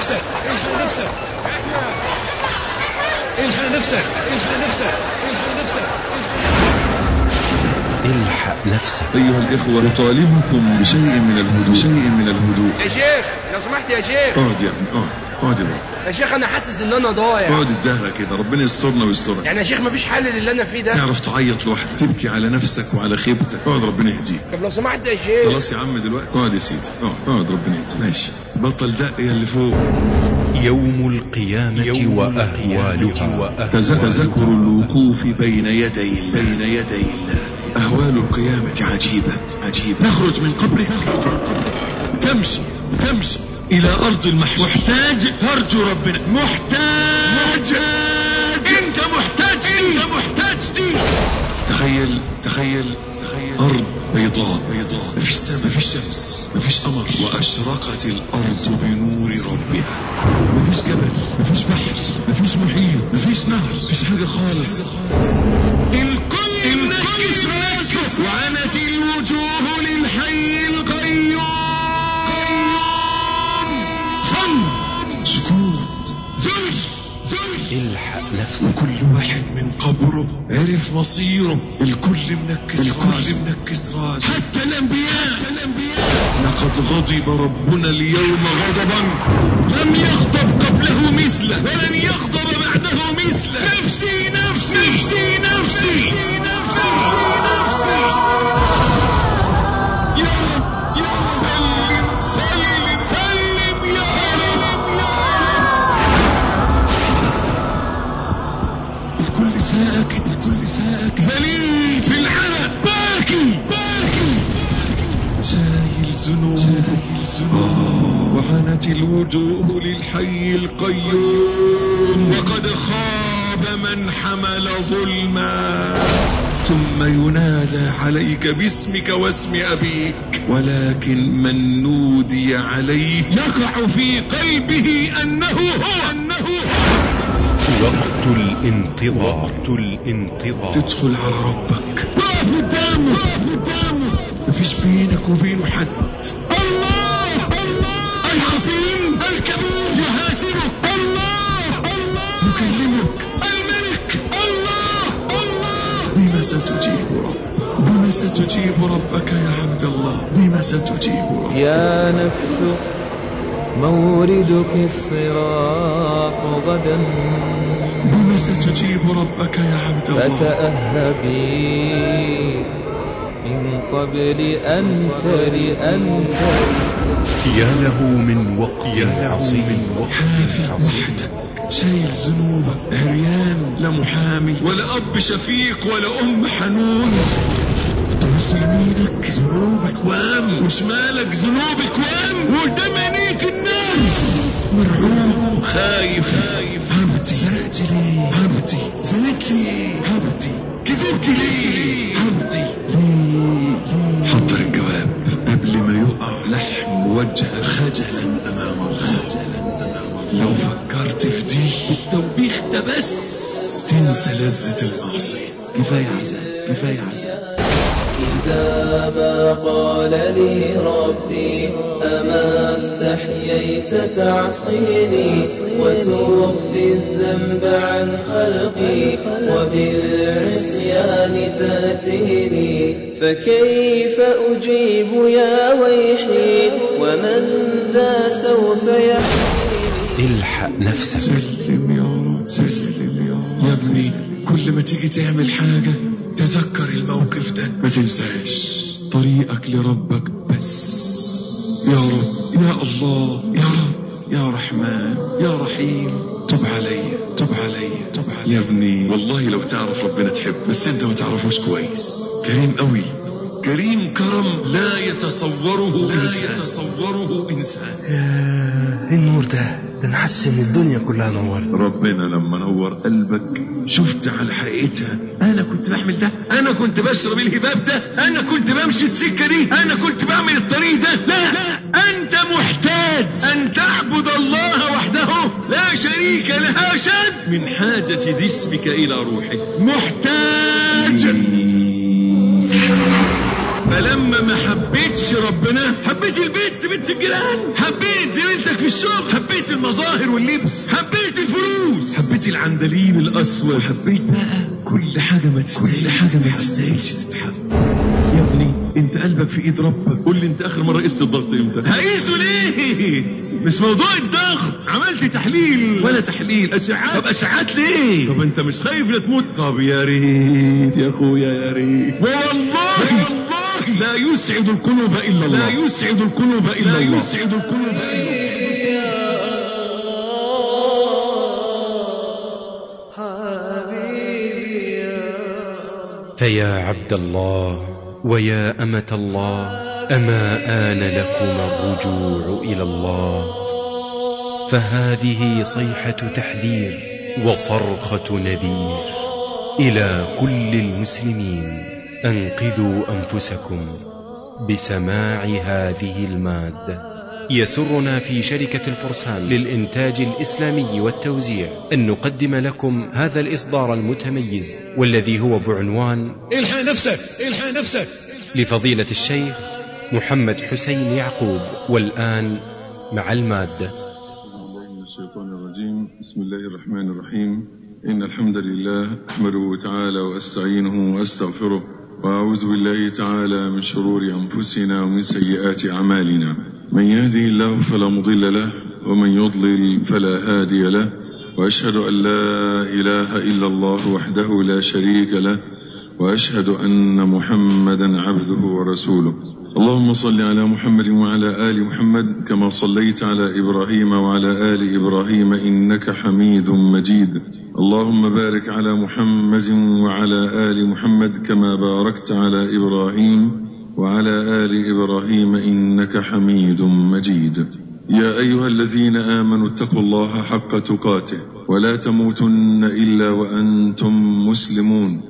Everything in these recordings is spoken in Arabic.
نفسك الحق نفسك الحق نفسك الحق نفسك الحق نفسك الحق نفسك. أيها الإخوة نطالبكم بشيء من الهدوء. شيء من الهدوء. يا شيخ لو سمحت يا شيخ. اقعد يا ابني اقعد اقعد يا ابني يا شيخ أنا حاسس إن أنا ضايع. اقعد الدهرة كده. ربنا يسترنا ويسترك. يعني يا شيخ مفيش حل للي أنا فيه ده؟ تعرف تعيط لوحدك. تبكي على نفسك وعلى خيبتك. اقعد ربنا يهديك. طب لو سمحت يا شيخ. خلاص يا عم دلوقتي. اقعد يا سيدي. اقعد اقعد ربنا يهديك. ماشي. بطل دق يا اللي فوق. يوم القيامة وأهوالها. تذكر الوقوف بين يدي بين يدي الله. أهوال القيامة عجيبة عجيبة. تخرج من قبرك. تمشي تمشي. إلى أرض المحشر محتاج ترجو ربنا. محتاج. أنت محتاج. أنت محتاج. تخيل تخيل تخيل. أرض بيضاء بيضاء مفيش سماء مفيش شمس مفيش قمر. وأشرقت الأرض بنور ربها. مفيش جبل مفيش بحر مفيش محيط مفيش نهر مفيش حاجة خالص. الكل منكس راسه وعنت الوجوه للحي القيوم. صمت. سكوت. ذل الحق نفسك وكل واحد من قبره عرف مصيره. الكل منكس الكل. منكس راسه حتى الأنبياء. حتى الأنبياء. لقد غضب ربنا اليوم غضبا. لم يغضب قبله مثله. ولن يغضب بعده مثله. نفسي نفسي. نفسي نفسي. يا رب يا رب. وعنت الوجوه للحي القيوم. وقد خاب من حمل ظلما. ثم ينادى عليك باسمك واسم أبيك ولكن من نودي عليه يقع في قلبه أنه هو. أنه هو وقت الانتظار. وقت الانتظار. تدخل على ربك. واقف قدامه. واقف قدامه مفيش بينك وبينه حد. ستجيب ربك يا عبد الله؟ بما ستجيب ربك. يا نفس موردك الصراط غدا. بما ستجيب ربك يا عبد الله؟ فتأهبي من قبل أن ترئن يا له من وقت يا له من وقت حافظ عصيب وحدك. شايل ذنوبك عريان لا محامي ولا أب شفيق ولا أم حنون. يمينك ذنوبك وام وشمالك ذنوبك وام وقدام عينيك النار مرعوب خايف عبدي سرقت ليه عبدي زنت ليه عبدي كذبت ليه ليه حضر الجواب قبل ما يقع لحم وجهك خجلا امام الله لو فكرت في دي التوبيخ ده بس تنسى لذة المعصية كفاية عذاب كفاية عذاب إذا ما قال لي ربي أما استحييت تعصيني وتخفي الذنب عن خلقي وبالعصيان تأتيني. فكيف أجيب يا ويحي؟ ومن ذا سوف يحييني الحق نفسك. سلم يا رب سلم يا رب. يا ابني كل ما تيجي تعمل حاجة تذكر الموقف ده. ما تنساش طريقك لربك بس. يا رب يا الله يا رب يا رحمن يا رحيم. تب علي تب علي تب علي. يا ابني والله لو تعرف ربنا تحب بس انت ما تعرفوش كويس. كريم قوي. كريم كرم لا يتصوره لا يتصوره إنسان. إيه النور ده؟ ده أنا حاسس ان الدنيا كلها نورت ربنا لما نور قلبك شفت على حقيقتها. أنا كنت بعمل ده أنا كنت بشرب الهباب ده أنا كنت بمشي السكة دي أنا كنت بعمل الطريق ده. لا لا أنت محتاج أن تعبد الله وحده لا شريك له. أشد. من حاجة جسمك إلى روحه محتاج. فلما ما حبيتش ربنا حبيت البيت بنت الجيران. حبيت زميلتك في الشغل. حبيت المظاهر واللبس. حبيت الفلوس. حبيت العندليب الأسود. حبيت بقى كل حاجة ما تستاهلش كل حاجة ما تستاهلش تتحب يا ابني انت قلبك في ايد ربك. قول لي انت آخر مرة قست الضغط إمتى؟ هقيسه ليه مش موضوع الضغط. عملت تحليل. ولا تحليل. اشعاعات طب اشعاعات ليه؟ طب أنت مش خايف لا تموت؟ طب يا ريت يا أخويا يا ريت. والله والله. لا يسعد القلوب إلا الله. لا يسعد القلوب إلا الله. لا يسعد القلوب إلا الله. فيا عبد الله ويا أمة الله أما آن لكم الرجوع إلى الله؟ فهذه صيحة تحذير وصرخة نذير إلى كل المسلمين. أنقذوا أنفسكم بسماع هذه المادة يسرنا في شركة الفرسان للإنتاج الإسلامي والتوزيع. أن نقدم لكم هذا الإصدار المتميز والذي هو بعنوان إلحق نفسك إلحق نفسك. لفضيلة الشيخ محمد حسين يعقوب والآن مع المادة الشيطان الرجيم. بسم الله الرحمن الرحيم. إن الحمد لله أحمده تعالى وأستعينه وأستغفره وأعوذ بالله تعالى من شرور أنفسنا ومن سيئات أعمالنا. من يهدي الله فلا مضل له ومن يضلل فلا هادي له. وأشهد أن لا إله إلا الله وحده لا شريك له وأشهد أن محمدا عبده ورسوله. اللهم صل على محمد وعلى آل محمد كما صليت على إبراهيم وعلى آل إبراهيم إنك حميد مجيد. اللهم بارك على محمد وعلى آل محمد كما باركت على إبراهيم وعلى آل إبراهيم إنك حميد مجيد. يا أيها الذين آمنوا اتقوا الله حق تقاته ولا تموتن إلا وأنتم مسلمون.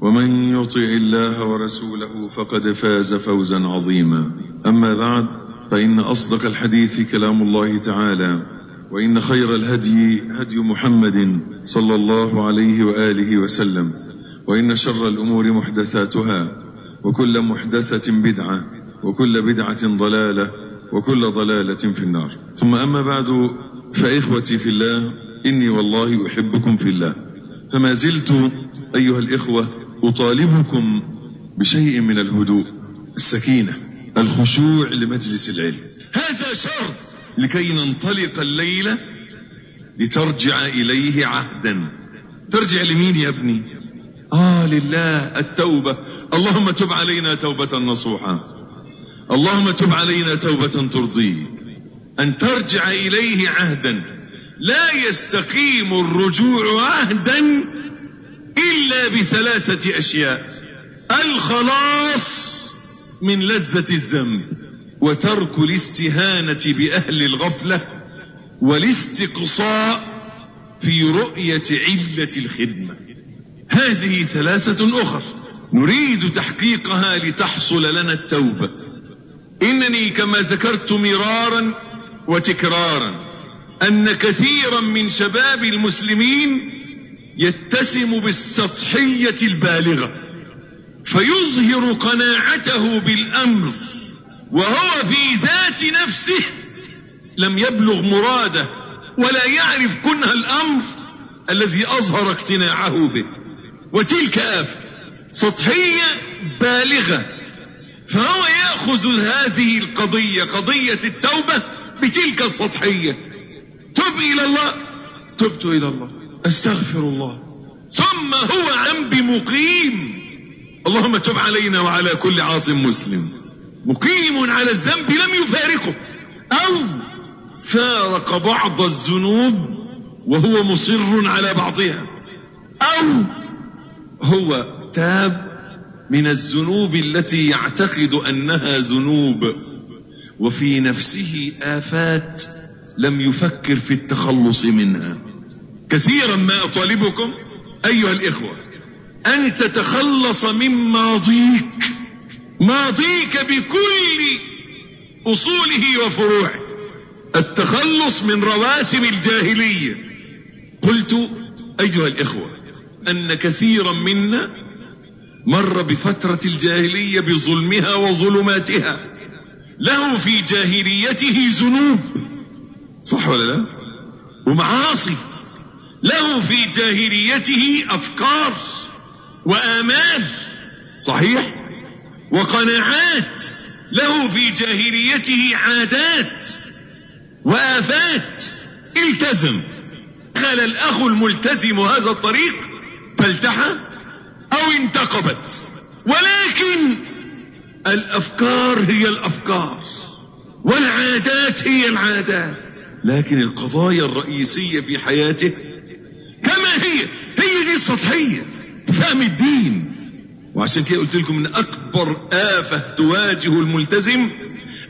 ومن يطع الله ورسوله فقد فاز فوزا عظيما. أما بعد فإن أصدق الحديث كلام الله تعالى وإن خير الهدي هدي محمد صلى الله عليه وآله وسلم وإن شر الأمور محدثاتها وكل محدثة بدعة وكل بدعة ضلالة وكل ضلالة في النار. ثم أما بعد فإخوتي في الله إني والله أحبكم في الله. فما زلت أيها الإخوة أطالبكم بشيء من الهدوء السكينة الخشوع لمجلس العلم. هذا شرط. لكي ننطلق الليلة لترجع إليه عهدا. ترجع لمين يا ابني؟ آه لله التوبة. اللهم تب علينا توبة نصوحا. اللهم تب علينا توبة ترضيه أن ترجع إليه عهدا. لا يستقيم الرجوع عهدا إلا بثلاثة أشياء. الخلاص من لذة الذنب وترك الاستهانة بأهل الغفلة والاستقصاء في رؤية علة الخدمة. هذه ثلاثة أخر. نريد تحقيقها لتحصل لنا التوبة. إنني كما ذكرت مرارا وتكرارا أن كثيرا من شباب المسلمين يتسم بالسطحية البالغة فيظهر قناعته بالأمر وهو في ذات نفسه لم يبلغ مراده ولا يعرف كنه الأمر الذي أظهر اقتناعه به. وتلك آفة سطحية بالغة فهو يأخذ هذه القضية قضية التوبة بتلك السطحية. تب إلى الله تبت إلى الله. أستغفر الله. ثم هو عن بمقيم اللهم تب علينا وعلى كل عاص مسلم. مقيم على الذنب لم يفارقه. أو فارق بعض الذنوب وهو مصر على بعضها. أو هو تاب من الذنوب التي يعتقد أنها ذنوب. وفي نفسه آفات لم يفكر في التخلص منها. كثيرا ما أطالبكم أيها الإخوة أن تتخلص من ماضيك ماضيك بكل أصوله وفروعه. التخلص من رواسم الجاهلية. قلت أيها الإخوة أن كثيرا منا مر بفترة الجاهلية بظلمها وظلماتها. له في جاهليته ذنوب. صح ولا لا؟ ومعاصي. له في جاهليته أفكار وآمال صحيح وقناعات له في جاهليته عادات وآفات. التزم. دخل الأخ الملتزم هذا الطريق فالتحى أو انتقبت. ولكن الأفكار هي الأفكار والعادات هي العادات. لكن القضايا الرئيسية في حياته كما هي. هي دي السطحية. فهم الدين. وعشان كده قلت لكم إن أكبر آفة تواجه الملتزم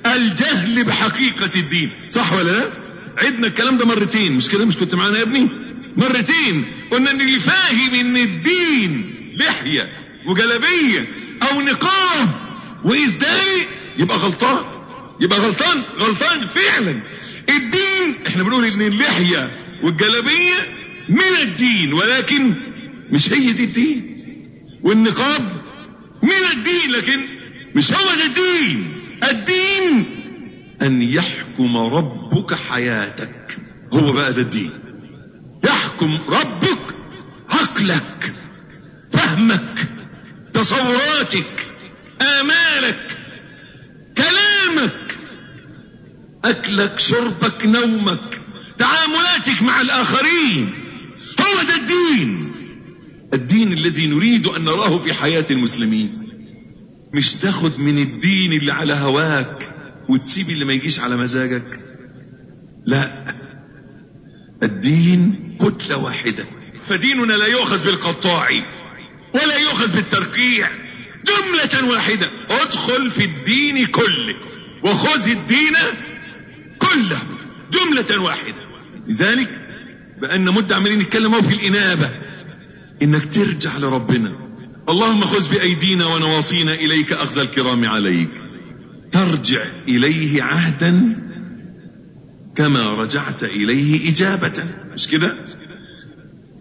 الجهل بحقيقة الدين. صح ولا لا؟ عدنا الكلام ده مرتين. مش كده؟ مش كنت معانا يا ابني؟ مرتين. قلنا إن اللي فاهم إن الدين لحية وجلبية أو نقاب. وازداري يبقى غلطان. يبقى غلطان. غلطان فعلا. الدين إحنا بنقول إن اللحية والجلبية من الدين ولكن مش هي دي الدين. والنقاب من الدين لكن مش هو ده الدين. الدين أن يحكم ربك حياتك. هو بقى ده الدين. يحكم ربك عقلك فهمك تصوراتك آمالك كلامك أكلك شربك نومك تعاملاتك مع الآخرين. هو ده الدين. الدين الذي نريد أن نراه في حياة المسلمين. مش تاخد من الدين اللي على هواك وتسيب اللي ما يجيش على مزاجك. لا. الدين كتلة واحدة. فديننا لا يؤخذ بالقطاع ولا يؤخذ بالترقيع. جملة واحدة. ادخل في الدين كله وخذ الدين كله. جملة واحدة. لذلك بأن مدة عمالين نتكلم في الإنابة. إنك ترجع لربنا. اللهم خذ بأيدينا ونواصينا إليك أخذ الكرام عليك. ترجع إليه عهدا كما رجعت إليه إجابة. مش كده؟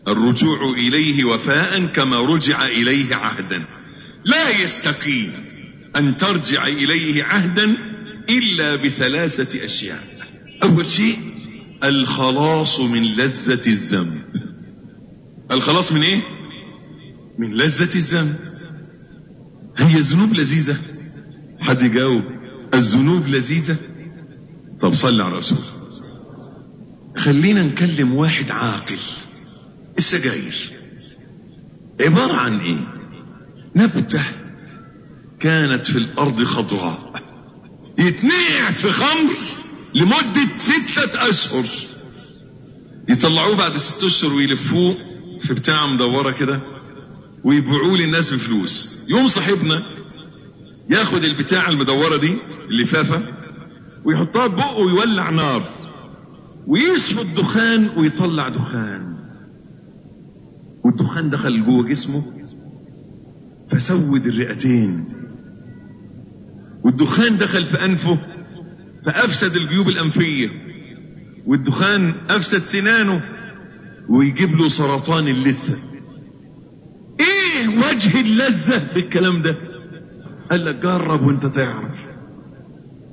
الرجوع إليه وفاء كما رجع إليه عهدا. لا يستقيم أن ترجع إليه عهدا إلا بثلاثة أشياء. أول شيء الخلاص من لذة الذنب. الخلاص من إيه؟ من لذة الذنب. هي الذنوب لذيذة. حد يجاوب؟ الذنوب لذيذة. طب صلي على رسول خلينا نكلم واحد عاقل. السجاير. عبارة عن إيه؟ نبتة كانت في الأرض خضراء. يتنقع في خمر. لمدة ستة أشهر. يطلعوه بعد ست أشهر ويلفوه في بتاعة مدورة كده ويبيعوه للناس بفلوس. يوم صاحبنا ياخد البتاعة المدورة دي اللفافة ويحطها في بقه ويولع نار. ويشفط الدخان ويطلع دخان. والدخان دخل جوه جسمه فسود الرئتين. والدخان دخل في أنفه فأفسد الجيوب الأنفية والدخان أفسد سنانه ويجيب له سرطان اللثة. إيه وجه اللذة في الكلام ده؟ قال لك جرب وأنت تعرف.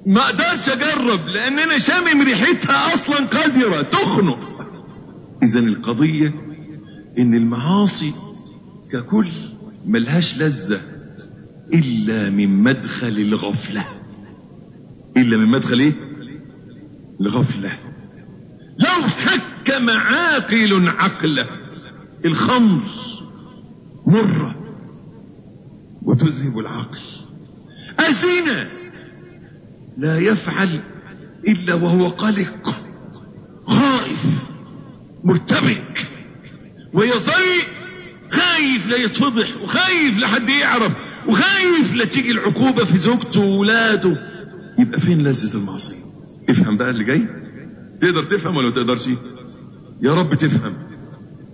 ما أقدرش أجرب لأن أنا شامم ريحتها أصلا قذرة تخنق. اذا القضية إن المعاصي ككل ملهاش لذة إلا من مدخل الغفلة. إلا من مدخل إيه؟ الغفلة. لو حكم عاقل عقله الخمر مرة وتذهب العقل. الزنا لا يفعل إلا وهو قلق خائف مرتبك. ويظل خايف لا يتفضح وخايف لحد يعرف وخايف لا تيجي العقوبة في زوجته وولاده. يبقى فين لذة المعصية؟ افهم بقى اللي جاي؟ تقدر تفهم ولا تقدرش؟ يا رب تفهم.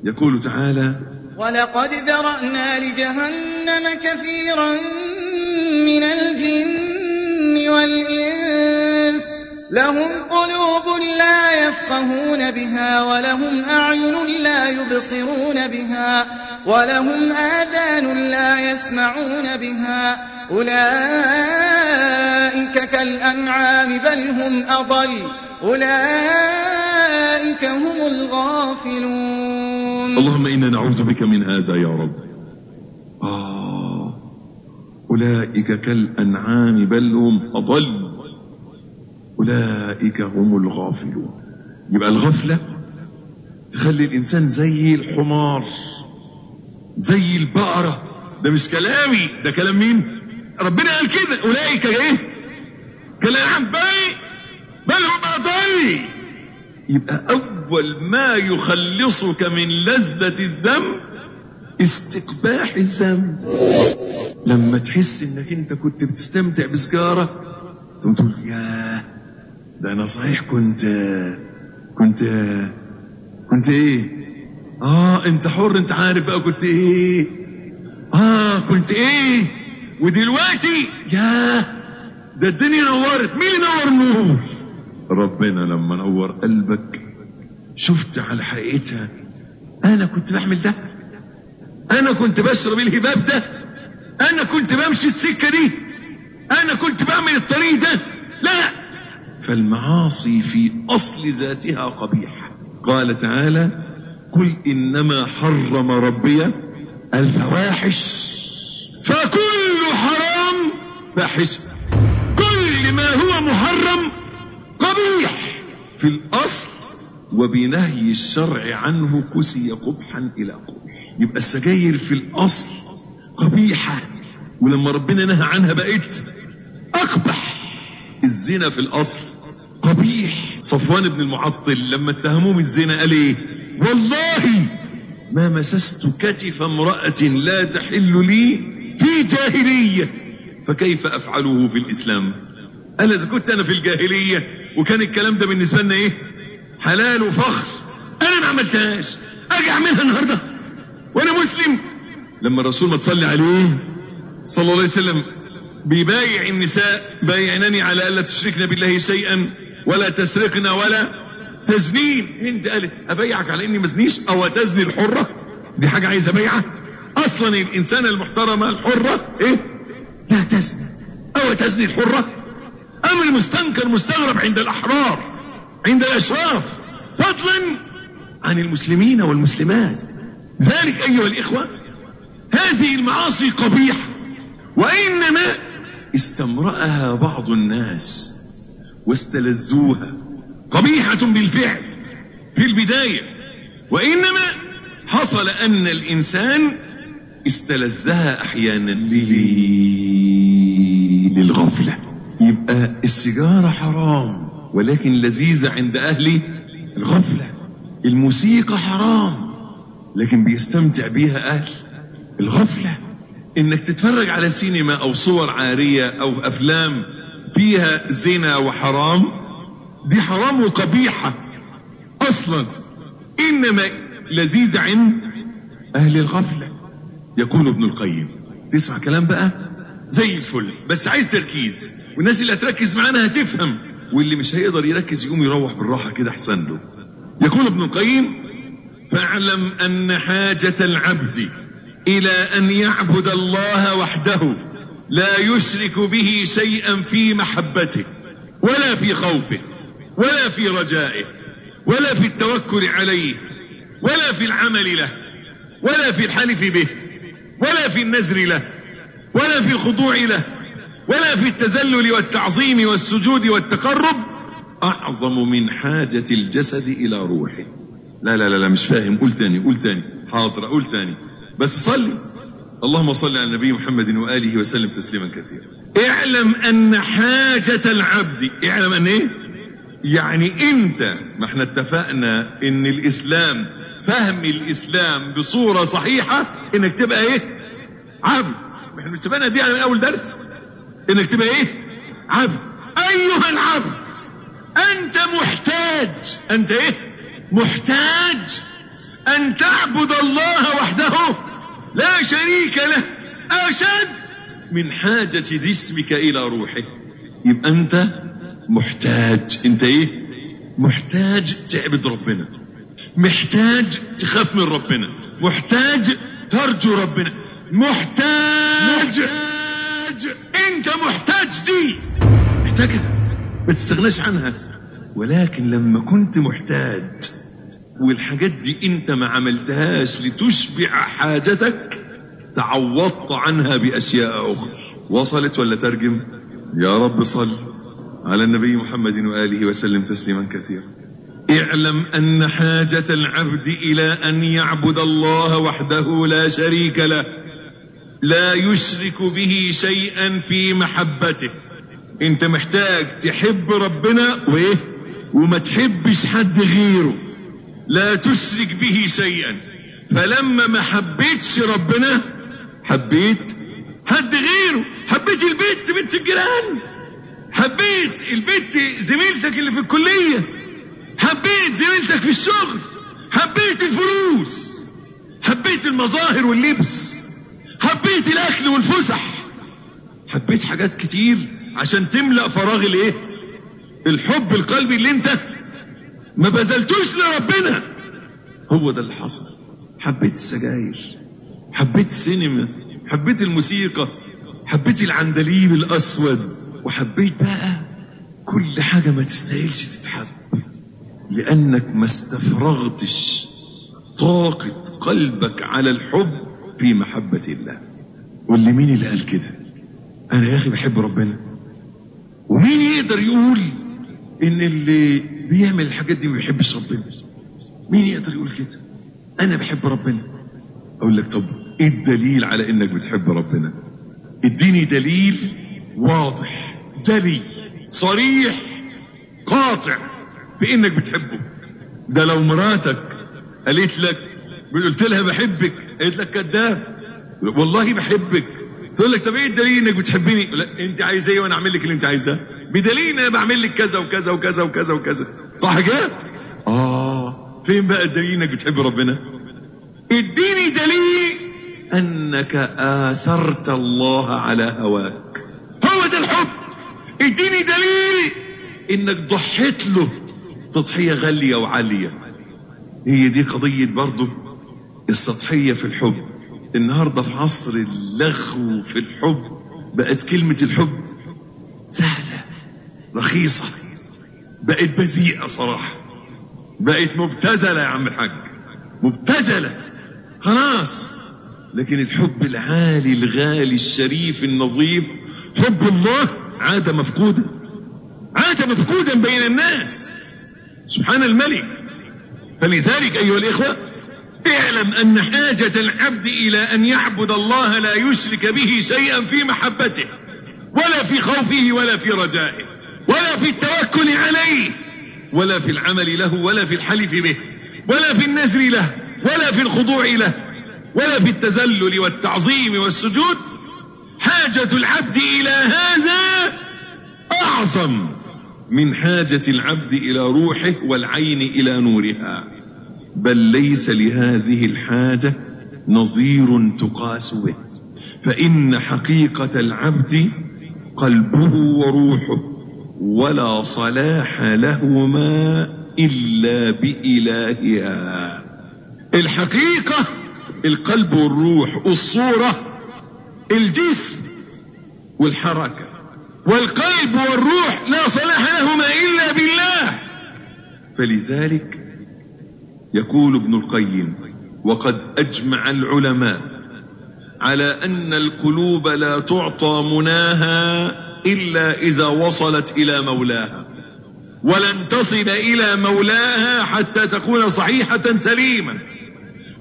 يقول تعالى ولقد ذرأنا لجهنم كثيرا من الجن والإنس. لهم قلوب لا يفقهون بها ولهم أعين لا يبصرون بها ولهم آذان لا يسمعون بها. أولئك كالأنعام بل هم أضل. أولئك هم الغافلون. اللهم إنا نعوذ بك من هذا يا رب. آه. أولئك كالأنعام بل هم أضل. أولئك هم الغافلون. يبقى الغفلة تخلي الإنسان زي الحمار زي البقرة. ده مش كلامي. ده كلام مين؟ ربنا قال كده أولئك إيه؟ كالأنعام بل بل هم أضل يبقى أول ما يخلصك من لذة الذنب استقباح الذنب. لما تحس إنك أنت كنت بتستمتع بسجارة تقول ياه ده أنا صحيح كنت كنت كنت إيه؟ آه أنت حر أنت عارف بقى كنت إيه؟ آه كنت إيه؟ ودلوقتي ياه ده الدنيا نورت. مين نور النور ربنا لما نور قلبك شفت على حقيقتها. أنا كنت بعمل ده. أنا كنت بشرب الهباب ده. أنا كنت بمشي السكة دي. أنا كنت بعمل الطريق ده. لا. فالمعاصي في أصل ذاتها قبيحه قال تعالى قل إنما حرم ربي الفواحش. فكل حرام فاحش كل ما هو محرم قبيح في الأصل وبنهي الشرع عنه كسي قبحا إلى قبح. يبقى السجاير في الأصل قبيحة ولما ربنا نهى عنها بقت أقبح. الزنا في الأصل قبيح. صفوان بن المعطل لما اتهموه بالزنا قال إيه؟ والله ما مسست كتف امرأة لا تحل لي في جاهلية. فكيف افعله في الإسلام؟ قال اذا كنت أنا في الجاهلية؟ وكان الكلام ده بالنسبة لنا إيه؟ حلال وفخر. أنا ما عملتهاش. أجي أعملها النهارده. وأنا مسلم. لما الرسول ما تصلي عليه صلى الله عليه وسلم بيبايع النساء بايعنني على ألا تشركن بالله شيئا ولا تسرقن ولا تزنين. هند قالت أبايعك على إني مزنيش أو تزني الحرة؟ دي حاجة عايزه أبايعها؟ أصلا الانسانه المحترمه الحرة إيه؟ لا تزني. أو تزني الحرة. أمر مستنكر مستغرب عند الأحرار عند الأشراف. فضلا عن المسلمين والمسلمات. ذلك أيها الإخوة هذه المعاصي قبيحه وإنما استمرأها بعض الناس واستلذوها. قبيحة بالفعل في البداية. وإنما حصل أن الإنسان استلذها أحيانا للغفلة يبقى السيجارة حرام ولكن لذيذة عند أهل الغفلة. الموسيقى حرام لكن بيستمتع بيها أهل الغفلة. إنك تتفرج على سينما أو صور عارية أو أفلام فيها زنا وحرام دي حرام وقبيحة أصلا. إنما لذيذ عند أهل الغفلة. يقول ابن القيم. تسمع كلام بقى؟ زي الفل. بس عايز تركيز. والناس اللي هتركز معانا هتفهم. واللي مش هيقدر يركز يقوم يروح بالراحة كده أحسن له. يقول ابن القيم؟ فاعلم أن حاجة العبد إلى أن يعبد الله وحده لا يشرك به شيئا في محبته ولا في خوفه ولا في رجائه ولا في التوكل عليه ولا في العمل له ولا في الحلف به. ولا في النذر له ولا في الخضوع له ولا في التذلل والتعظيم والسجود والتقرب. أعظم من حاجة الجسد إلى روحه. لا لا لا, مش فاهم. قول تاني قول تاني. حاضر قول تاني. بس صلي. اللهم صل على النبي محمد وآله وسلم تسليما كثيرا. اعلم أن حاجة العبد اعلم أن إيه؟ يعني أنت ما إحنا اتفقنا أن الإسلام فهم الإسلام بصورة صحيحة أنك تبقى إيه؟ عبد. إحنا مستفادنا دي من أول درس. إنك تبقى إيه؟ عبد. أيها العبد أنت محتاج. أنت إيه؟ محتاج أن تعبد الله وحده لا شريك له أشد من حاجة جسمك إلى روحه. يبقى أنت محتاج. أنت إيه؟ محتاج تعبد ربنا. محتاج تخاف من ربنا محتاج ترجو ربنا محتاج. انت محتاج دي. محتاجها ما تستغناش عنها. ولكن لما كنت محتاج والحاجات دي أنت ما عملتهاش لتشبع حاجتك تعوضت عنها بأشياء أخرى. وصلت ولا ترجم؟ يا رب صل على النبي محمد وآله وسلم تسليما كثيرا. اعلم أن حاجة العبد إلى أن يعبد الله وحده لا شريك له لا يشرك به شيئا في محبته. أنت محتاج تحب ربنا وإيه؟ وما تحبش حد غيره. لا تشرك به شيئا. فلما ما حبيتش ربنا حبيت حد غيره. حبيت البيت بنت الجيران. حبيت البيت زميلتك اللي في الكلية. حبيت زميلتك في الشغل حبيت الفلوس حبيت المظاهر واللبس حبيت الأكل والفسح. حبيت حاجات كتير عشان تملأ فراغ الإيه؟ الحب القلبي اللي أنت ما بذلتوش لربنا. هو ده اللي حصل. حبيت السجاير حبيت السينما حبيت الموسيقى حبيت العندليب الأسود وحبيت بقى كل حاجة ما تستاهلش تتحب. لأنك ما استفرغتش طاقة قلبك على الحب في محبة الله. واللي مين اللي قال كده؟ أنا يا أخي بحب ربنا. ومين يقدر يقول إن اللي بيعمل الحاجات دي ما بيحبش ربنا؟ مين يقدر يقول كده؟ أنا بحب ربنا. أقول لك طب إيه الدليل على إنك بتحب ربنا؟ إديني دليل واضح جلي صريح قاطع. بإنك بتحبه. ده لو مراتك قالت لك قلت لها بحبك قالت لك كذاب. والله بحبك. تقول لك طب إيه الدليل إنك بتحبني؟ لا أنت عايز إيه وأنا أعمل لك اللي أنت عايزاه؟ بدليل إن أنا بعمل لك كذا وكذا وكذا وكذا وكذا. صح كده؟ آه. فين بقى الدليل إنك بتحب ربنا؟ اديني دليل أنك آثرت الله على هواك. هو ده الحب. اديني دليل إنك ضحيت له. تضحية غالية وعالية. هي دي قضية برضه السطحية في الحب. النهاردة في عصر اللغو في الحب بقت كلمة الحب سهلة رخيصة بقت بذيئة صراحة بقت مبتذلة يا عم الحاج مبتذلة خلاص. لكن الحب العالي الغالي الشريف النظيف حب الله عاد مفقودا عاد مفقودا بين الناس. سبحان الملك. فلذلك أيها الإخوة اعلم أن حاجة العبد إلى أن يعبد الله لا يشرك به شيئا في محبته ولا في خوفه ولا في رجائه ولا في التوكل عليه ولا في العمل له ولا في الحلف به ولا في النذر له ولا في الخضوع له ولا في التذلل والتعظيم والسجود. حاجة العبد إلى هذا أعظم. من حاجة العبد إلى روحه والعين إلى نورها. بل ليس لهذه الحاجة نظير تقاس به فإن حقيقة العبد قلبه وروحه ولا صلاح لهما إلا بإلهها. الحقيقة القلب والروح الصورة الجسم والحركة. والقلب والروح لا صلاح لهما إلا بالله. فلذلك يقول ابن القيم وقد أجمع العلماء على أن القلوب لا تعطى مناها إلا إذا وصلت إلى مولاها ولن تصل إلى مولاها حتى تكون صحيحة سليمة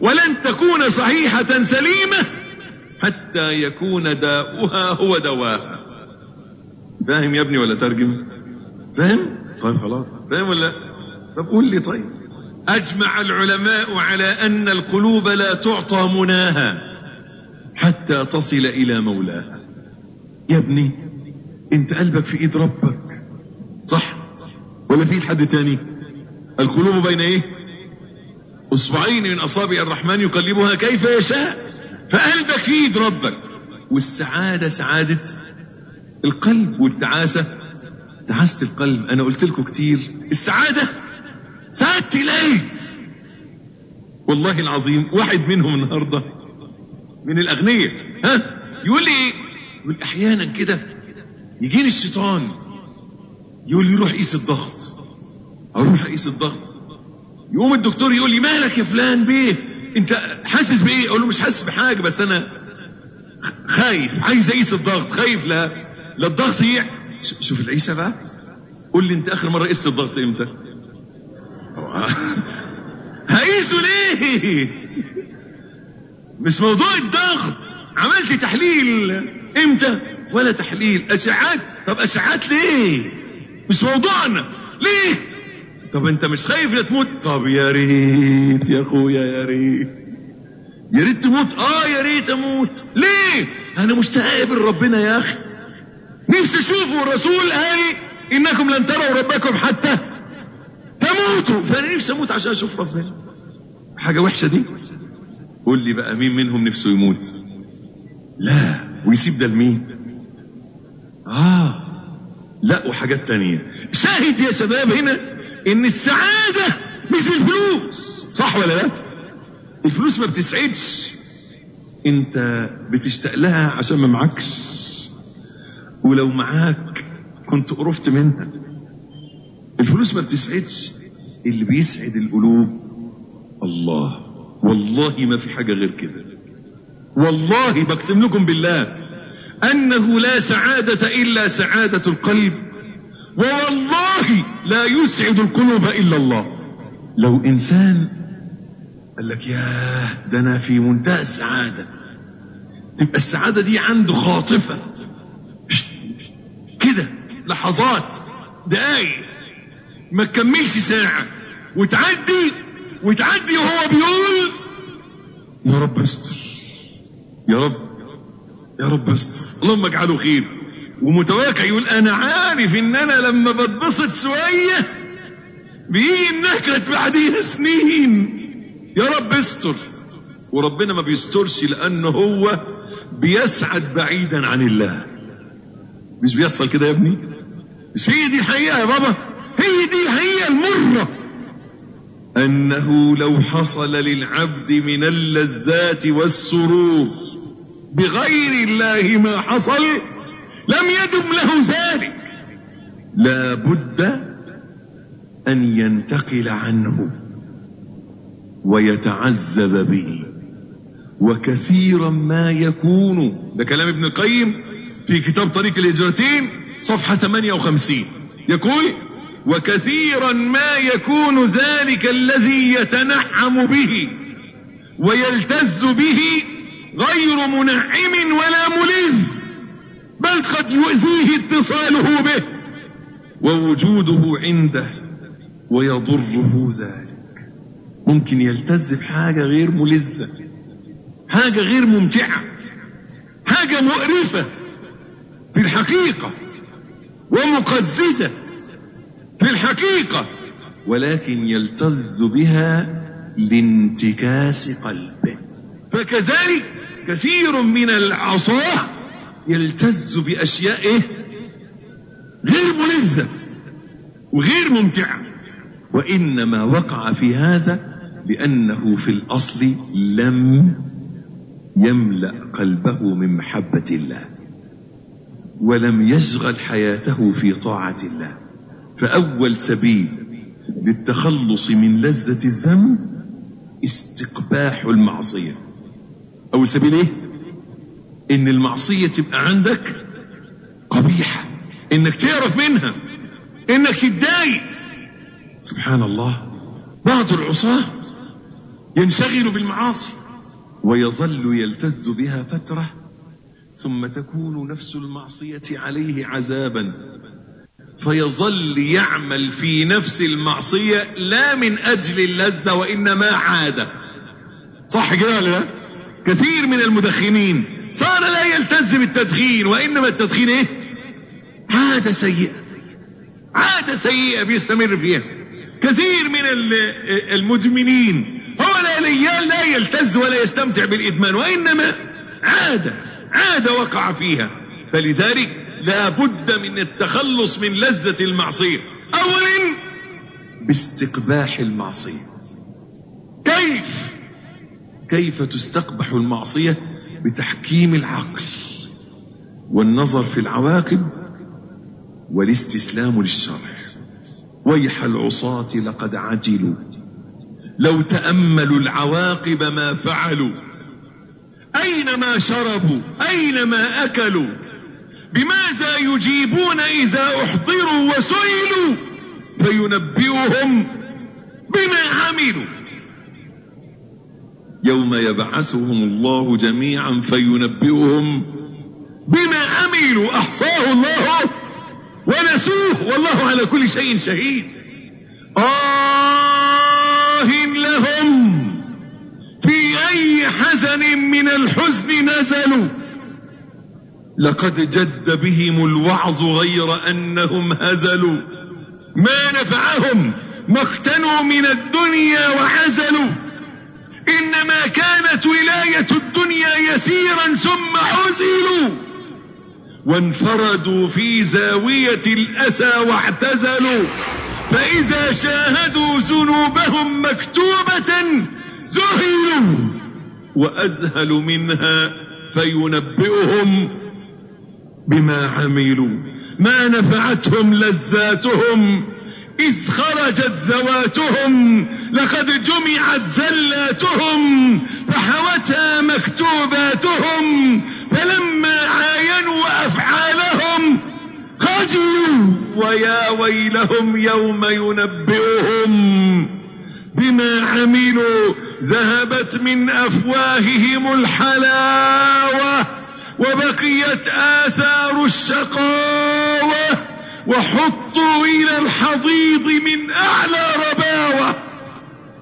ولن تكون صحيحة سليمة حتى يكون داؤها هو دواها. فاهم يا ابني ولا ترجم؟ فاهم؟ طيب خلاص. فاهم ولا؟ طب قول لي طيب. أجمع العلماء على أن القلوب لا تعطى مناها حتى تصل إلى مولاها. يا ابني انت قلبك في إيد ربك. صح؟ ولا في إيد حد تاني؟ القلوب بين إيه؟ أصبعين من أصابع الرحمن يقلبها كيف يشاء. فقلبك في إيد ربك. والسعادة سعادة القلب والتعاسة. تعاسه القلب. أنا قلت لكم كتير. السعادة سعادة اليه والله العظيم واحد منهم النهارده من الاغنياء ها؟ يقول لي إيه يقول أحيانا كده يجيني الشيطان. يقول لي روح قيس الضغط. أروح أقيس الضغط. يقوم الدكتور يقول لي مالك يا فلان بيه؟ أنت حاسس بإيه؟ أقول له مش حاسس بحاجة بس أنا خايف. عايز أقيس الضغط. خايف. لا. لا الضغط يع شوف العيسى بقى. قول لي انت آخر مرة قست الضغط إمتى؟ هقيسه ليه؟ مش موضوع الضغط. عملت تحليل. إمتى؟ ولا تحليل. أشعات؟ طب أشعات ليه؟ مش موضوعنا. ليه؟ طب أنت مش خايف لا تموت؟ طب يا ريت يا أخويا يا ريت. يا ريت تموت؟ آه يا ريت أموت. ليه؟ أنا مشتاق اقابل ربنا يا أخي. نفسي أشوفه الرسول قال إنكم لن تروا ربكم حتى تموتوا. فأنا نفسي أموت عشان أشوف ربنا. حاجة وحشة دي. قول لي بقى مين منهم نفسه يموت؟ لا. ويسيب ده لمين؟ آه. لا وحاجات تانية. شاهد يا شباب هنا إن السعادة مش الفلوس صح ولا لا؟ الفلوس ما بتسعدش. أنت بتشتاق لها عشان ما معكش. ولو معاك كنت قرفت منها. الفلوس ما بتسعدش. اللي بيسعد القلوب الله. والله ما في حاجة غير كده. والله بقسم لكم بالله أنه لا سعادة إلا سعادة القلب. ووالله لا يسعد القلوب إلا الله. لو إنسان قال لك ياه ده أنا في منتهى السعادة. تبقى السعادة دي عنده خاطفة. كده لحظات دقايق ما تكملش ساعة وتعدي وتعدي وهو بيقول يا رب استر يا رب يا رب استر اللهم اجعله خير. ومتوقع يقول أنا عارف إن أنا لما بتبسط شوية بيجي النكد بعديها سنين. يا رب استر وربنا ما بيسترش لأنه هو بيسعد بعيدا عن الله. مش بيحصل كده يا ابني؟ مش هي دي الحقيقة يا بابا؟ هي دي الحقيقة المرة. أنه لو حصل للعبد من اللذات والسرور بغير الله ما حصل لم يدم له ذلك. لا بد أن ينتقل عنه ويتعذب به. وكثيرا ما يكون. ده كلام ابن القيم. في كتاب طريق الهجرتين صفحة 58 يقول وكثيرا ما يكون ذلك الذي يتنعم به ويلتز به غير منعم ولا ملز بل قد يؤذيه اتصاله به ووجوده عنده ويضره ذلك. ممكن يلتز بحاجة غير ملزة حاجة غير ممتعة حاجة مقرفة. في الحقيقة ومقززة في الحقيقة ولكن يلتز بها لانتكاس قلبه. فكذلك كثير من العصاة يلتز بأشياء غير ملزة وغير ممتعة. وإنما وقع في هذا لأنه في الأصل لم يملأ قلبه من محبة الله. ولم يشغل حياته في طاعة الله. فأول سبيل للتخلص من لذة الذنب استقباح المعصية. أول سبيل إيه؟ إن المعصية تبقى عندك قبيحة. إنك تعرف منها. إنك تتضايق. سبحان الله. بعض العصاة ينشغل بالمعاصي ويظل يلتز بها فترة ثم تكون نفس المعصية عليه عذابا. فيظل يعمل في نفس المعصية لا من أجل اللذة وإنما عادة صح كده ولا لا؟ كثير من المدخنين صار لا يلتز بالتدخين وإنما التدخين إيه؟ عادة سيئة. عادة سيئة بيستمر فيها. كثير من المدمنين هو لا لا يلتز ولا يستمتع بالإدمان وإنما عادة عادة وقع فيها. فلذلك لا بد من التخلص من لذة المعصية. أولا باستقباح المعصية. كيف؟ كيف تستقبح المعصية؟ بتحكيم العقل والنظر في العواقب والاستسلام للشرع. ويح العصاة لقد عجلوا. لو تأملوا العواقب ما فعلوا أينما شربوا أينما أكلوا. بماذا يجيبون إذا أحضروا وسئلوا؟ فينبئهم بما عملوا. يوم يبعثهم الله جميعا فينبئهم بما عملوا. أحصاه الله ونسوه. والله على كل شيء شهيد. آه لهم أي حزن من الحزن نزلوا. لقد جد بهم الوعظ غير أنهم هزلوا. ما نفعهم ما اختنوا من الدنيا وعزلوا. إنما كانت ولاية الدنيا يسيرا ثم عزلوا. وانفردوا في زاوية الأسى واعتزلوا. فإذا شاهدوا ذنوبهم مكتوبة ذهلوا. وأذهل منها فينبئهم بما عملوا. ما نفعتهم لذاتهم إذ خرجت زواتهم لقد جمعت زلاتهم فحوتها مكتوباتهم فلما عاينوا أفعالهم خجلوا ويا ويلهم يوم ينبئهم بما عملوا. ذهبت من أفواههم الحلاوة وبقيت آثار الشقاوة وحطوا إلى الحضيض من أعلى رباوة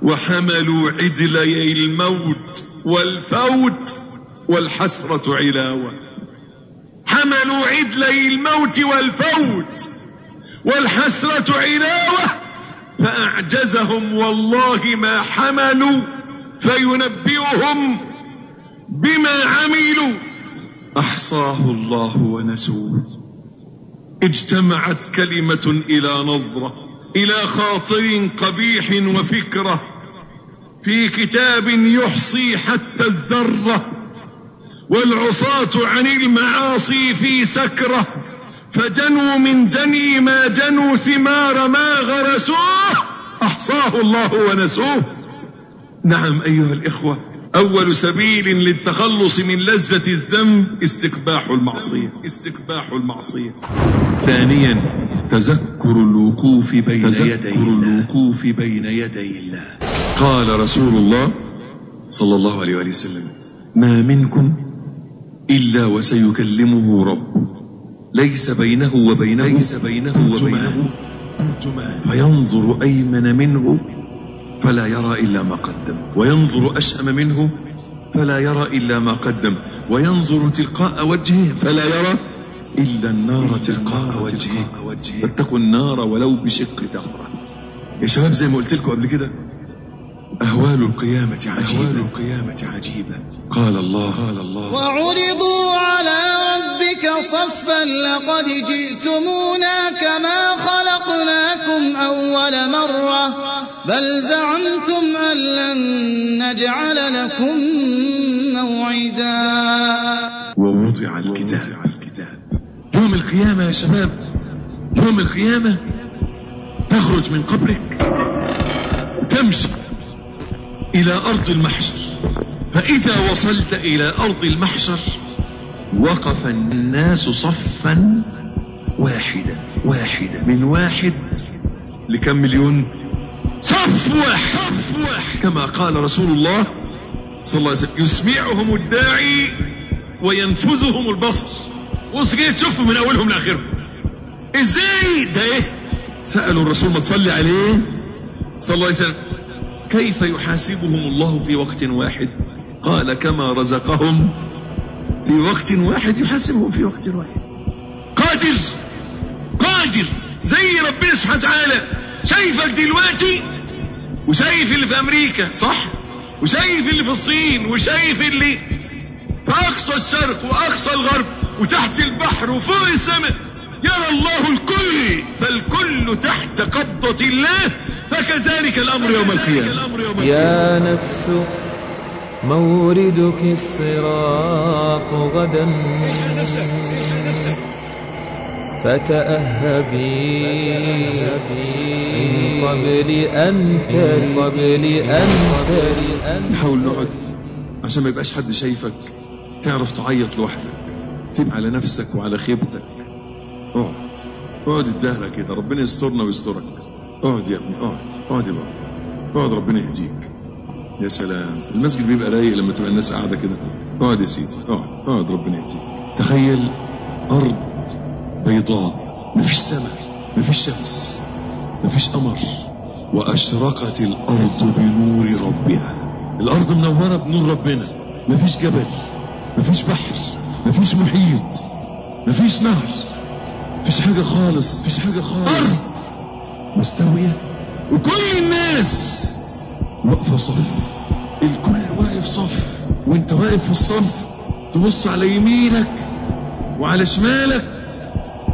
وحملوا عدلي الموت والفوت والحسرة علاوة. حملوا عدلي الموت والفوت والحسرة علاوة فأعجزهم والله ما حملوا فينبئهم بما عملوا. أحصاه الله ونسوه. اجتمعت كلمة إلى نظرة إلى خاطر قبيح وفكرة. في كتاب يحصي حتى الذرة والعصاة عن المعاصي في سكرة. فجنوا من جني ما جنوا ثمار ما غرسوه. أحصاه الله ونسوه. نعم أيها الإخوة أول سبيل للتخلص من لذة الذنب استقباح المعصية. استقباح المعصية. ثانيا تذكر الوقوف بين تذكر يدي الوقوف بين يدي الله. قال رسول الله صلى الله عليه وآله وسلم ما منكم إلا وسيكلمه رب. ليس بينه وبينه ليس بينه وبينه. فينظر أيمن منه فلا يرى إلا ما قدم. وينظر أشأم منه فلا يرى إلا ما قدم. وينظر تلقاء وجهه فلا يرى إلا النار تلقاء وجهه. فاتقوا النار ولو بشق تمرة. يا شباب زي ما قلت لكم قبل كده أهوال القيامة عجيبة. أهوال القيامة عجيبة. قال الله قال الله. وعرضوا على ربك صفا لقد جئتمونا كما خلقناكم أول مرة بل زعمتم أن لن نجعل لكم موعدا. ووضع الكتاب. يوم القيامة يا شباب يوم القيامة تخرج من قبرك تمشي إلى أرض المحشر. فإذا وصلت إلى أرض المحشر وقف الناس صفا واحدا واحدا. من واحد لكم مليون؟ صف واحد صف واحد. كما قال رسول الله صلى الله عليه وسلم يسمعهم الداعي وينفذهم البصر. بص كده تشوفهم من أولهم لآخرهم. إزاي؟ ده إيه؟ سألوا الرسول ما تصلي عليه؟ صلى الله عليه وسلم. كيف يحاسبهم الله في وقت واحد؟ قال كما رزقهم في وقت واحد يحاسبهم في وقت واحد. قادر قادر. زي ربنا سبحانه وتعالى. شايفك دلوقتي وشايف اللي في أمريكا صح؟ وشايف اللي في الصين وشايف اللي في أقصى الشرق وأقصى الغرب وتحت البحر وفوق السماء. يرى الله الكل فالكل تحت قبضة الله. فكذلك الأمر يوم القيامة. يا نفس موردك الصراط غدا. فتأهبي من قبل أن تري قبل أن تري نحاول نقعد عشان ما يبقاش حد شايفك. تعرف تعيط لوحدك. تبقى على نفسك وعلى خيبتك. اقعد. اقعد الدهرة كده. ربنا يسترنا ويسترك. اقعد يا ابني اقعد. اقعد يا بابا. اقعد ربنا يهديك. يا سلام. المسجد بيبقى رايق لما تبقى الناس قاعدة كده. اقعد يا سيدي. اقعد. اقعد ربنا يهديك تخيل أرض بيضاء. مفيش سماء. مفيش شمس. مفيش قمر. وأشرقت الأرض بنور ربها. الأرض منورة بنور ربنا. مفيش جبل. مفيش بحر. مفيش محيط. مفيش نهر. مفيش حاجة خالص. مفيش حاجة خالص. أرض! مستوية. وكل الناس واقفة صف. الكل واقف صف. وانت واقف في الصف. تبص على يمينك وعلى شمالك.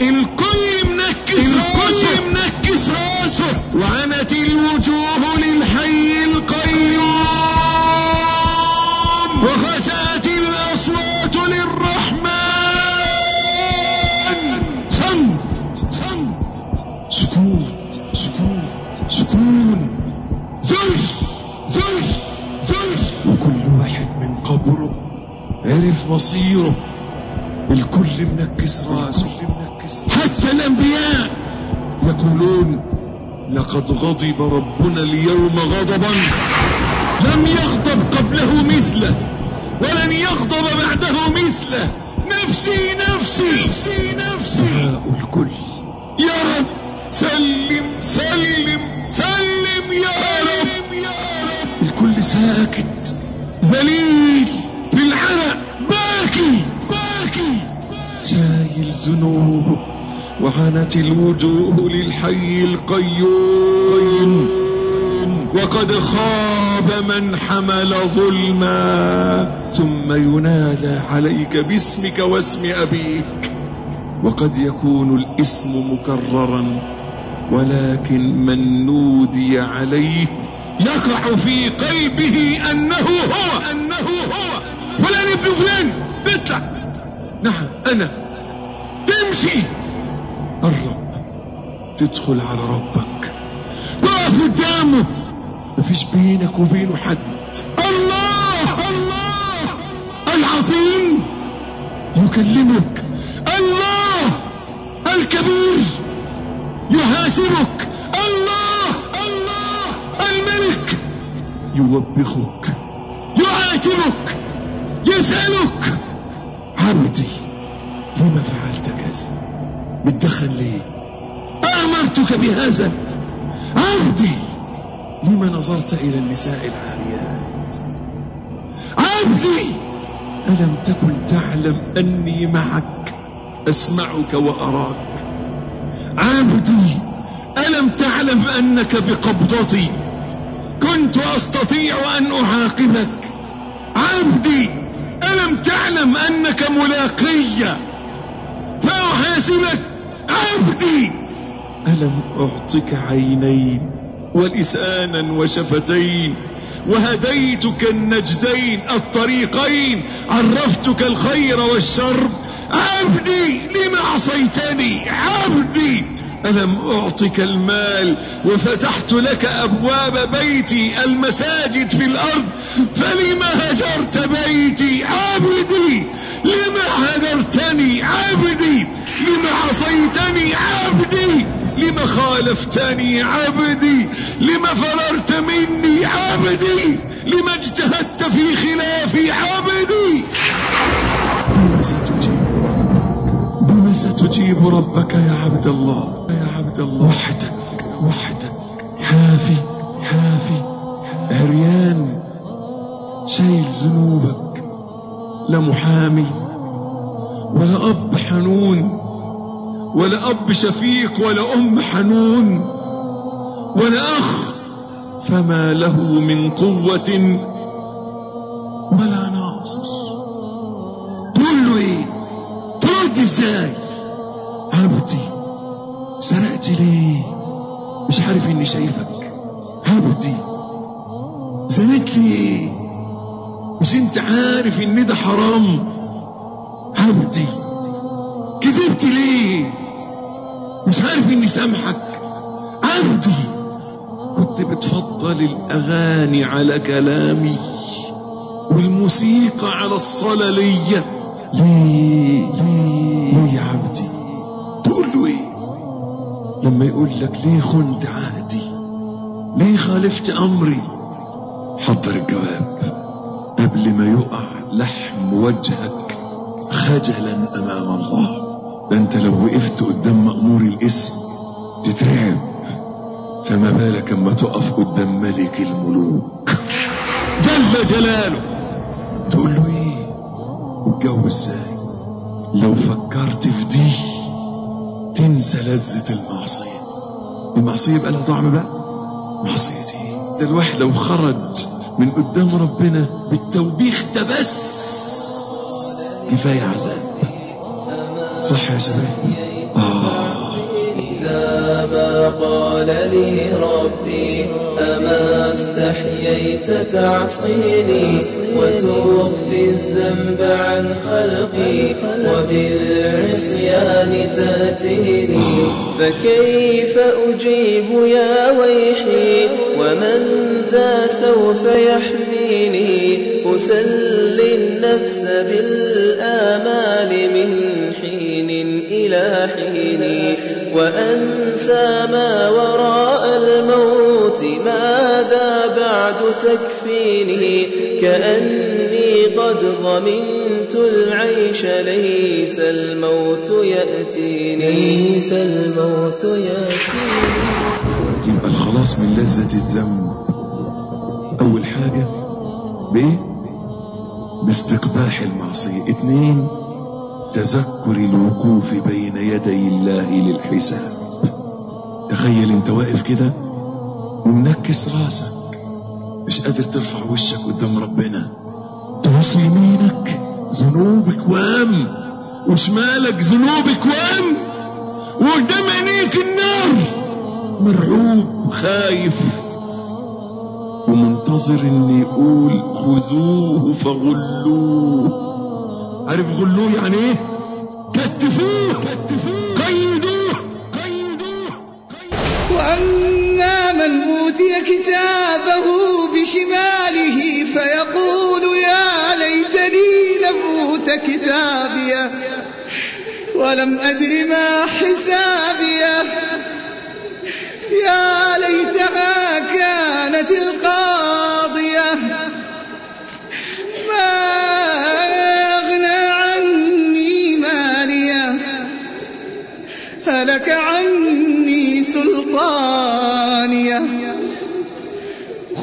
الكل منكس الكل منكس راسه. وعنت الوجوه للحي القيوم. وخشعت الأصوات للرحمن. صمت صمت. سكوت سكوت سكون. ذل عرف مصيره. الكل منكس راسه. حتى الأنبياء يقولون لقد غضب ربنا اليوم غضبا. لم يغضب قبله مثله ولن يغضب بعده مثله. نفسي نفسي نفسي نفسي. الكل. يا رب سلم سلم سلم يا رب يا رب. الكل ساكت. ذليل. في العرق باكي باكي. شايل ذنوبه وعنت الوجوه للحي القيوم. وقد خاب من حمل ظلما ثم ينادى عليك باسمك واسم أبيك. وقد يكون الاسم مكررا ولكن من نودي عليه يقع في قلبه أنه هو أنه هو. فلان ابن فلان. بيطلع نعم أنا. تمشي. قرب تدخل على ربك. تقف قدامه. مفيش بينك وبينه حد. الله الله. العظيم. يكلمك. الله. الكبير. يحاسبك الله الله. الملك. يوبخك. يعاتبك يسألك. عبدي لما فعلت كذا بتدخل ليه أمرتك بهذا؟ عبدي لما نظرت إلى النساء العاريات؟ عبدي ألم تكن تعلم أني معك؟ أسمعك وأراك. عبدي ألم تعلم أنك بقبضتي؟ كنت أستطيع أن أعاقبك. عبدي ألم تعلم أنك ملاقي؟ فأحاسبك عبدي! ألم أعطك عينين ولسانا وشفتين؟ وهديتك النجدين الطريقين؟ عرفتك الخير والشر؟ عبدي لم عصيتني؟ عبدي! ألم أعطك المال وفتحت لك أبواب بيتي المساجد في الأرض فلما هجرت بيتي عبدي لما هجرتني عبدي لما عصيتني عبدي لما خالفتني عبدي لما فررت مني عبدي لما اجتهدت في خلافي عبدي ستجيب ربك يا عبد الله. يا عبد الله. وحدك وحدك. حافي حافي. عريان شايل ذنوب محامي ولا أب حنون ولا أب شفيق ولا أم حنون ولا أخ. فما له من قوة ولا ناصر. تقول له ترد إزاي؟ عبدي سرقت ليه مش عارف إني شايفك. عبدي زنت ليه مش أنت عارف ان ده حرام. عبدي كذبت ليه؟ مش عارف إني سامحك. عبدي كنت بتفضل الأغاني على كلامي والموسيقى على الصلاة ليا. ليه؟ ليه؟ يا عبدي إيه لما يقول لك ليه خنت عهدي ليه خالفت أمري؟ حضر الجواب. قبل ما يقع لحم وجهك خجلا أمام الله. ده أنت لو وقفت قدام مأمور الاسم تترعب. فما بالك أما تقف قدام ملك الملوك. جل جلاله. تقول له إيه؟ والجو إزاي لو فكرت في دي تنسى لذة المعصية. المعصية يبقى لها طعم بقى؟ معصية إيه؟ ده الواحد لو خرج من قدام ربنا بالتوبيخ ده بس كفاية عذاب. صح يا شباب؟ آه. ما قال لي ربي أما استحييت تعصيني وتخفي الذنب عن خلقي وبالعصيان تأتيني. فكيف أجيب يا ويحي؟ ومن ذا سوف يحميني؟ أسلي النفس بالآمال من حين إلى حين وأنسى ما وراء الموت ماذا بعد تكفيني كأني قد ضمنت العيش ليس الموت يأتيني. ليس الموت يأتيني. الخلاص من لذة الذنب. أول حاجة بإيه؟ باستقباح المعصية. اتنين تذكر الوقوف بين يدي الله للحساب. تخيل انت واقف كده ومنكس راسك. مش قادر ترفع وشك قدام ربنا. تبص يمينك ذنوبك وام. وشمالك ذنوبك وام. وقدام عينيك النار. مرعوب خايف. ومنتظر ان يقول خذوه فغلوه. عارف غلوه يعني إيه؟ كتفوه. كتفوه قيدوه قيدوه وأما من أوتي كتابه بشماله فيقول يا ليتني لم أوت كتابيه ولم أدر ما حسابيه يا ليتها كانت القاضية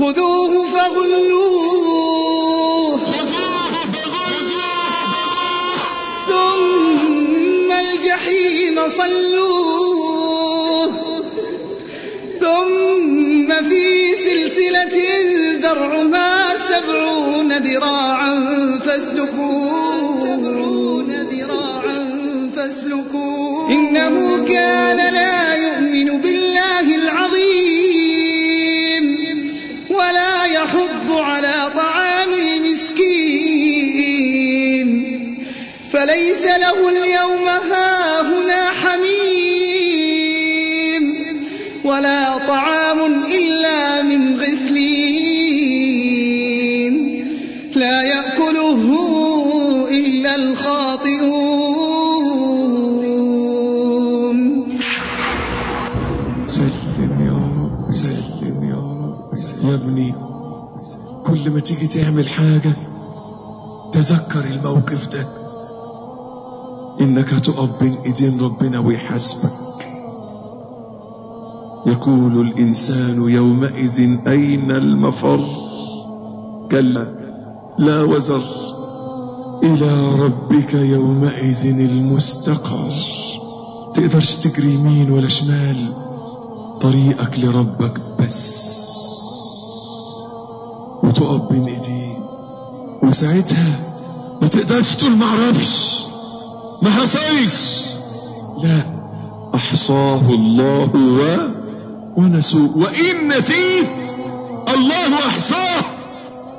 خذوه فغلوه. ثم الجحيم صلوه. ثم في سلسلة ذرعها سبعون ذراعا فاسلكوه. إنه كان لا يؤمن بالله العظيم. له اليوم هاهنا حميم ولا طعام إلا من غسلين لا يأكله إلا الخاطئون. سلم يا رب سلم يا رب يا ابني كل ما تيجي تعمل حاجة تذكر الموقف ده. إنك هتقف بين ايدين ربنا ويحاسبك. يقول الإنسان يومئذ أين المفر؟ كلا لا وزر. إلى ربك يومئذ المستقر. تقدرش تجري يمين ولا شمال؟ طريقك لربك بس. وتقف بين ايديه وساعتها ما تقدرش تقول معرفش ما حصلش لا أحصاه الله و ونسوه. وإن نسيت الله أحصاه.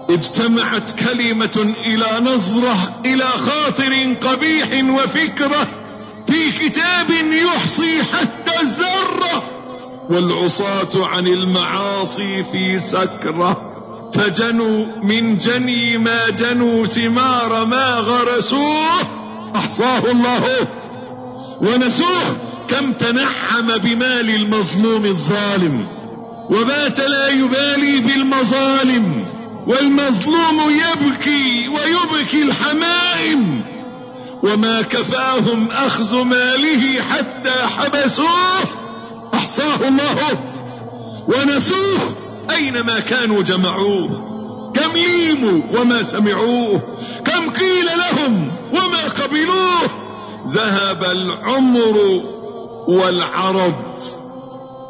اجتمعت كلمة إلى نظرة إلى خاطر قبيح وفكرة. في كتاب يحصي حتى الذرة. والعصاة عن المعاصي في سكرة. فجنوا من جني ما جنوا ثمار ما غرسوه. أحصاه الله. ونسوه كم تنعم بمال المظلوم الظالم. وبات لا يبالي بالمظالم. والمظلوم يبكي ويبكي الحمائم. وما كفاهم أخذ ماله حتى حبسوه. أحصاه الله. ونسوه أينما كانوا جمعوه. كم ليموا وما سمعوه. كم قيل لهم وما قبلوه؟ ذهب العمر والعرض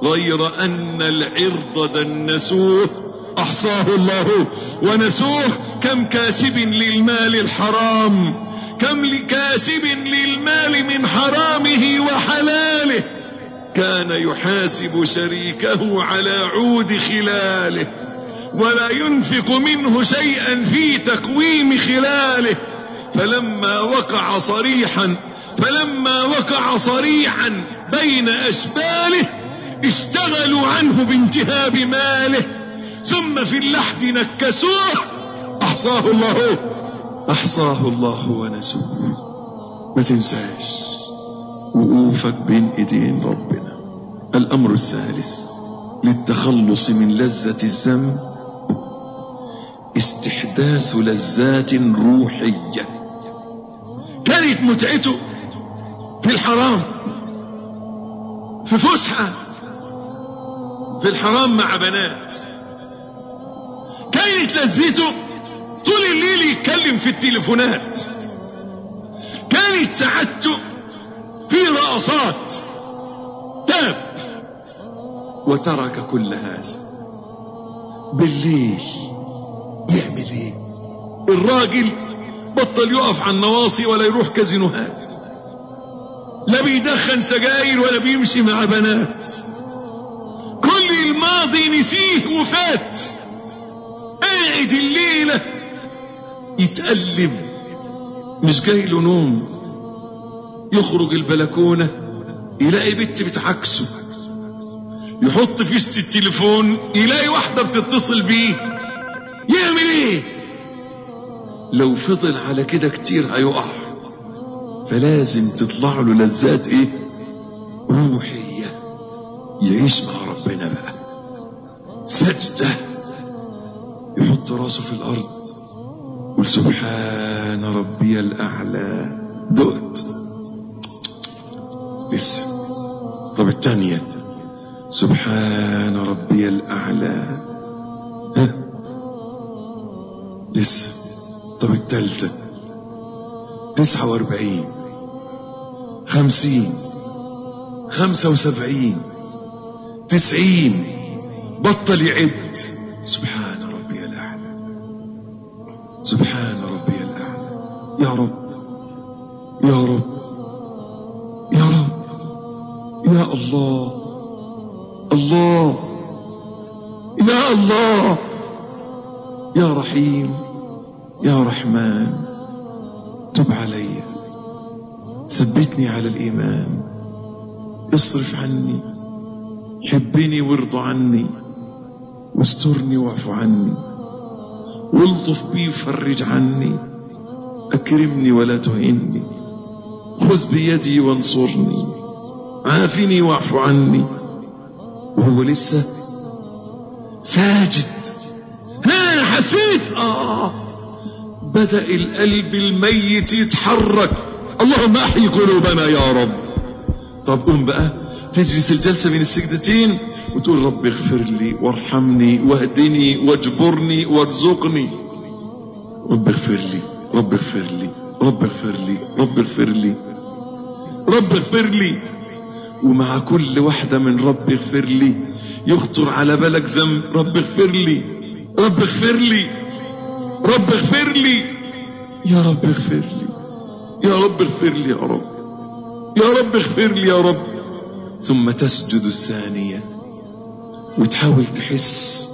غير أن العرض دنسوه. أحصاه الله. ونسوه كم كاسب للمال الحرام. كم كاسب للمال من حرامه وحلاله. كان يحاسب شريكه على عود خلاله. ولا ينفق منه شيئا في تقويم خلاله. فلما وقع صريحا فلما وقع صريعا بين أشباله اشتغلوا عنه بانتهاب ماله. ثم في اللحد نكسوه. أحصاه الله أحصاه الله ونسوه. ما تنساش. وقوفك بين إيدين ربنا. الأمر الثالث للتخلص من لذة الذنب استحداث لذات روحية. كانت متعته في الحرام في فسحة في الحرام مع بنات. كانت لذته طول الليل يتكلم في التليفونات. كانت سعادته في رقصات. تاب. وترك كل هذا بالليل. يعمل إيه؟ الراجل بطل يقف على النواصي ولا يروح كازينوهات. لا بيدخن سجاير ولا بيمشي مع بنات. كل الماضي نسيه وفات. قاعد الليلة يتألم. مش جاي له نوم. يخرج البلكونة يلاقي بنت بتعكسه يحط فيست التليفون يلاقي واحدة بتتصل بيه. يعمل إيه لو فضل على كده كتير هيقع. فلازم تطلع له لذات إيه؟ روحية. يعيش مع ربنا بقى. سجدة. يحط راسه في الأرض. يقول سبحان ربي الأعلى. دقت. لسه. طب الثانية سبحان ربي الأعلى. لسه طب الثالثة تسعة وأربعين. خمسين. خمسة وسبعين. تسعين. بطل يعد. سبحان ربي الأعلى. سبحان ربي الأعلى. يا رب. يا رب. يا رب. يا الله. الله. يا الله. يا رحيم. يا رحمن تب علي. ثبتني على الإيمان. اصرف عني. حبني وارض عني. واسترني واعف عني. والطف بي وفرج عني. أكرمني ولا تهني خذ بيدي وانصرني. عافني واعف عني. وهو لسه ساجد. ها حسيت؟ آه. بدأ القلب الميت يتحرك. اللهم احيي قلوبنا يا رب. طب قوم بقى تجلس الجلسة بين السجدتين وتقول رب اغفر لي وارحمني واهدني واجبرني وارزقني. رب اغفر لي رب اغفر لي رب اغفر لي رب اغفر لي رب اغفر لي. ومع كل واحدة من رب اغفر لي. يخطر على بالك ذنب رب اغفر لي رب اغفر لي. رب اغفر لي. يا رب اغفر لي. يا رب اغفر لي يا رب. يا رب اغفر لي يا رب. ثم تسجد الثانية. وتحاول تحس.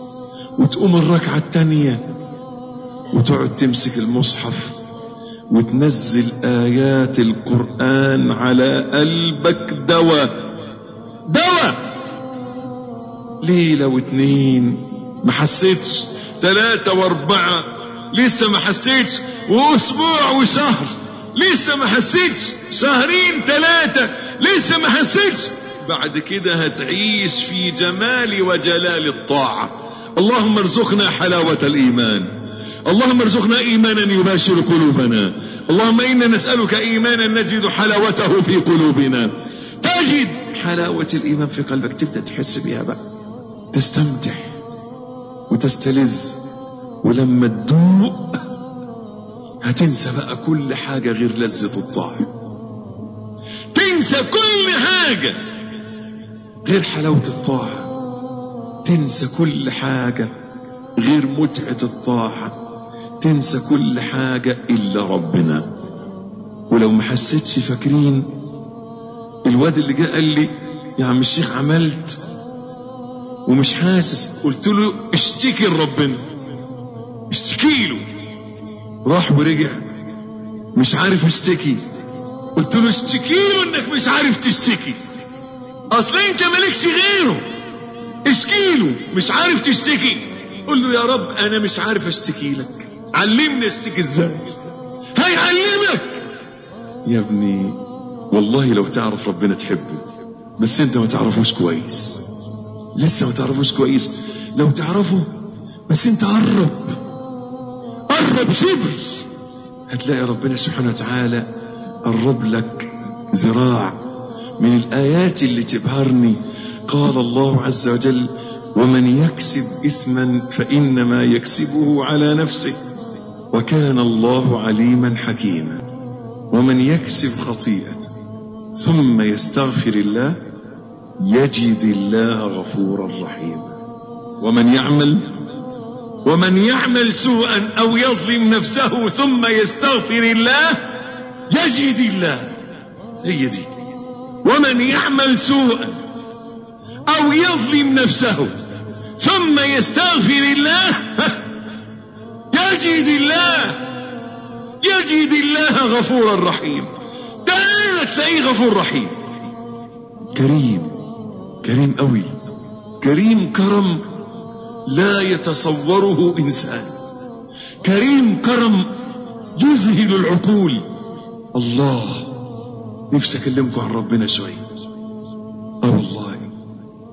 وتقوم الركعة الثانية وتقعد تمسك المصحف. وتنزل آيات القرآن على قلبك. دواء دواء ليلة واتنين. ما حسيتش. ثلاثة واربعة. لسه ما حسيتش وأسبوع وشهر. لسه ما حسيتش. شهرين ثلاثة لسه ما حسيتش. بعد كده هتعيش في جمال وجلال الطاعة. اللهم ارزقنا حلاوة الإيمان. اللهم ارزقنا إيمانا يباشر قلوبنا. اللهم إنا نسألك إيمانا نجد حلاوته في قلوبنا. تجد حلاوة الإيمان في قلبك. تبدأ تحس بها بقى. تستمتع وتستلذ. ولما تدوق هتنسى بقى كل حاجة غير لذة الطاعة تنسى كل حاجة غير حلاوة الطاعة. تنسى كل حاجة غير متعة الطاعة. تنسى كل حاجة إلا ربنا. ولو ما حسيتش فاكرين الواد اللي جه قال لي يا عم الشيخ عملت. ومش حاسس قلت له اشتكي لربنا. اشتكي له راح ورجع. مش عارف اشتكي. قلت له اشتكي له إنك مش عارف تشتكي. أصل أنت مالكش غيره. اشكي له مش عارف تشتكي. قل له يا رب أنا مش عارف أشتكي لك. علمني أشتكي إزاي؟ هيعلمك. يا ابني والله لو تعرف ربنا تحبه. بس أنت ما تعرفوش كويس. لسه ما تعرفوش كويس. لو تعرفه بس أنت قرب قرب شبر هتلاقي ربنا سبحانه وتعالى قرب لك ذراع من الآيات اللي تبهرني. قال الله عز وجل ومن يكسب إثما فإنما يكسبه على نفسه وكان الله عليما حكيما. ومن يكسب خطيئة ثم يستغفر الله يجد الله غفورا رحيما. ومن يعمل ومن يعمل سوءا أو يظلم نفسه ثم يستغفر الله يجد الله هي دي ومن يعمل سوءا أو يظلم نفسه ثم يستغفر الله يجد الله يجد الله غفورا رحيما تعالى تلاقيه غفور رحيم؟ كريم كريم قوي كريم كرم لا يتصوره إنسان. كريم كرم يذهل العقول. الله نفسي أكلمكم عن ربنا شوية آه والله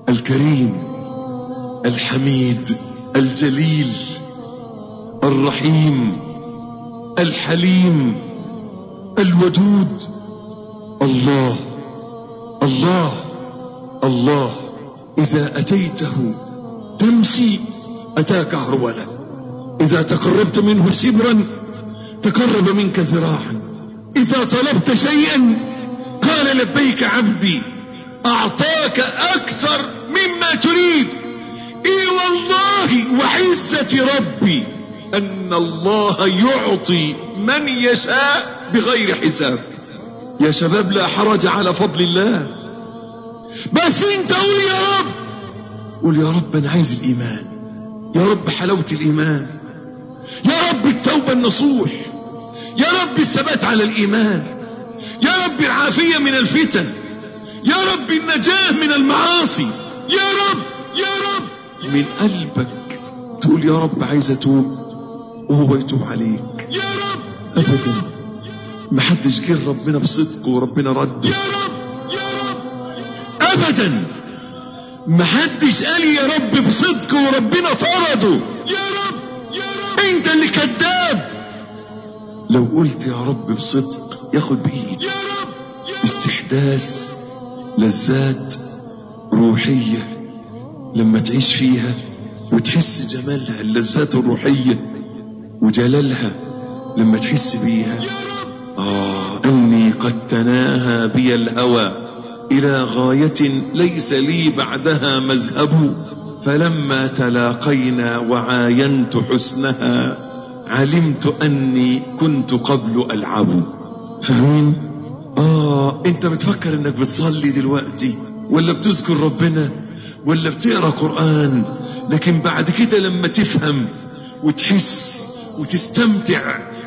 الكريم الحميد الجليل الرحيم الحليم الودود. الله الله الله إذا أتيته تمشي أتاك هرولا إذا تقربت منه شبرا تقرب منك ذراعا إذا طلبت شيئا قال لبيك عبدي أعطاك أكثر مما تريد. إي والله وعزة ربي أن الله يعطي من يشاء بغير حساب. يا شباب لا حرج على فضل الله. بس انت قول يا رب قول يا رب أنا عايز الإيمان. يا رب حلاوة الإيمان. يا رب التوبة النصوح. يا رب الثبات على الإيمان. يا رب العافية من الفتن. يا رب النجاة من المعاصي. يا رب يا رب. من قلبك تقول يا رب عايز أتوب وهو يتوب عليك. يا رب ابدا. ما حدش جه ربنا بصدق وربنا رده. يا رب يا رب. ابدا. ما حدش قال يا رب بصدق وربنا طرده. يا رب يا رب. انت اللي كذاب. لو قلت يا رب بصدق ياخد بإيدي. يا رب استحداث لذات روحية لما تعيش فيها وتحس جمالها اللذات الروحية وجلالها لما تحس بيها. آه أني قد تناهى بي الهوى. إلى غاية ليس لي بعدها مذهب فلما تلاقينا وعاينت حسنها علمت أني كنت قبل ألعب فاهمين؟ آه أنت بتفكر أنك بتصلي دلوقتي ولا بتذكر ربنا ولا بتقرأ قرآن لكن بعد كده لما تفهم وتحس وتستمتع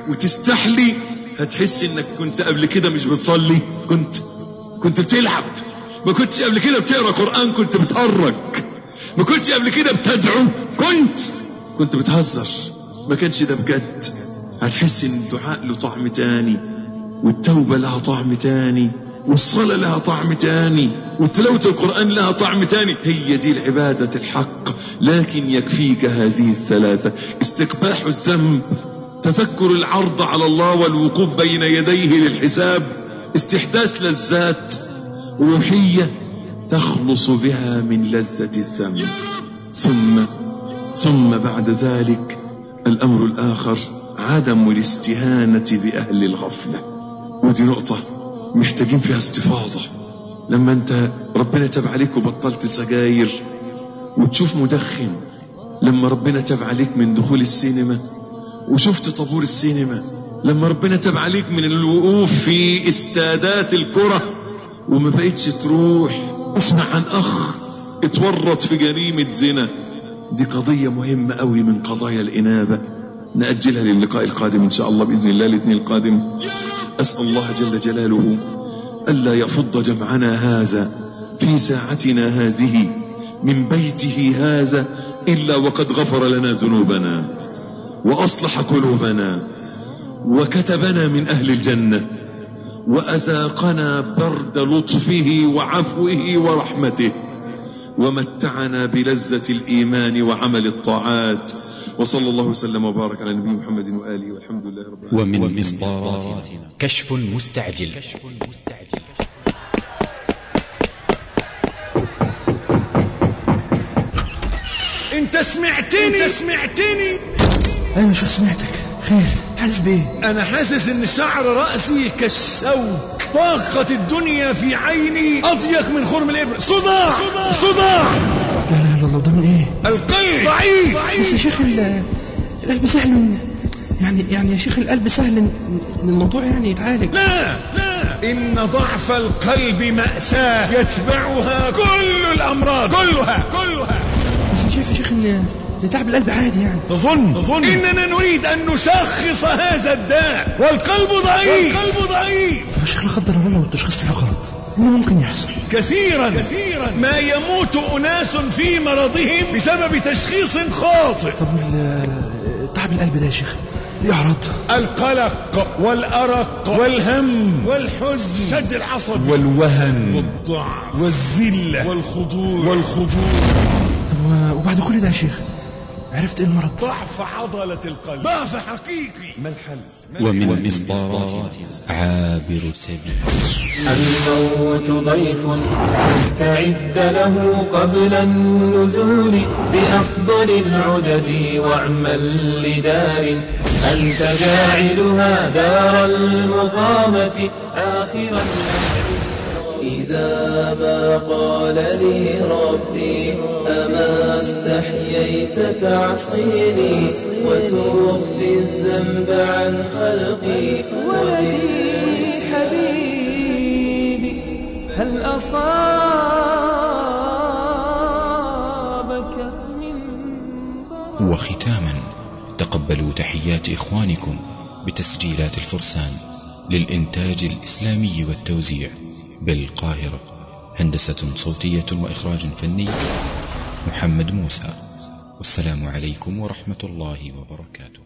وتستحلي هتحس إنك كنت قبل كده مش بتصلي كنت كنت بتلعب. ما كنتش قبل كده بتقرأ قرآن كنت بتهرج. ما كنتش قبل كده بتدعو. كنت كنت بتهزر. ما كانش ده بجد. هتحس إن الدعاء له طعم تاني والتوبة لها طعم تاني والصلاة لها طعم تاني وتلاوة القرآن لها طعم تاني. هي دي العبادة الحق. لكن يكفيك هذه الثلاثة. استقباح الذنب تذكر العرض على الله والوقوف بين يديه للحساب. استحداث لذات روحية تخلص بها من لذة الذنب. ثم ثم بعد ذلك الأمر الآخر عدم الاستهانة بأهل الغفلة. ودي نقطة محتاجين فيها استفاضة. لما أنت ربنا تاب عليك وبطلت سجاير وتشوف مدخن لما ربنا تاب عليك من دخول السينما وشفت طابور السينما لما ربنا تاب عليك من الوقوف في استادات الكرة وما بقيتش تروح. اسمع عن أخ اتورط في جريمة زنا. دي قضية مهمة قوي من قضايا الإنابة. نأجلها للقاء القادم إن شاء الله بإذن الله الاثنين القادم. أسأل الله جل جلاله ألا يفض جمعنا هذا في ساعتنا هذه من بيته هذا إلا وقد غفر لنا ذنوبنا وأصلح قلوبنا. وكتبنا من أهل الجنة وأذاقنا برد لطفه وعفوه ورحمته ومتعنا بلذة الإيمان وعمل الطاعات وصلى الله وسلم وبارك على نبينا محمد وآله والحمد لله رب العالمين. ومن مصداقاتنا كشف مستعجل. انت سمعتني انت سمعتني أيوه شو سمعتك؟ خير. حاسس بايه أنا حاسس إن شعر رأسي كالشوك. طاقة الدنيا في عيني أضيق من خرم الابر صداع! صداع! لا لا لا الله ده من إيه؟ القلب ضعيف! بس يا شيخ ال- القلب سهل يعني يعني يا شيخ القلب سهل ان إن الموضوع يعني يتعالج. لا! لا! إن ضعف القلب مأساة يتبعها كل الأمراض. كلها! كلها! بس شايف يا شيخ ان إن تعب القلب عادي يعني. تظن. تظن. إننا نريد أن نشخص هذا الداء. والقلب ضعيف. والقلب ضعيف. يا شيخ لا قدر الله لو التشخيص طلع غلط إيه اللي ممكن يحصل. كثيرا. كثيرا. ما يموت أناس في مرضهم بسبب تشخيص خاطئ. طب ال- تعب القلب ده يا شيخ ليه اعراض القلق والأرق والهم. والحزن شد العصب. والوهن والضعف. والذلة والخضوع. والخضوع. طب وبعد كل ده يا شيخ عرفت إيه المرض ضعف عضلة القلب. ضعف حقيقي. ما الحل؟ ومن مصداقاتنا عابر سبيل الموت ضيف استعد له قبل النزول بأفضل العدد وأعمل لدار. أنت جاعلها دار المقامة آخرا إذا ما قال لي ربي أما استحييت تعصيني وتخفي الذنب عن خلقي. ولدي حبيبي هل أصابك من وختاما تقبلوا تحيات إخوانكم بتسجيلات الفرسان للإنتاج الإسلامي والتوزيع. بالقاهرة. هندسة صوتية وإخراج فني محمد موسى. والسلام عليكم ورحمة الله وبركاته.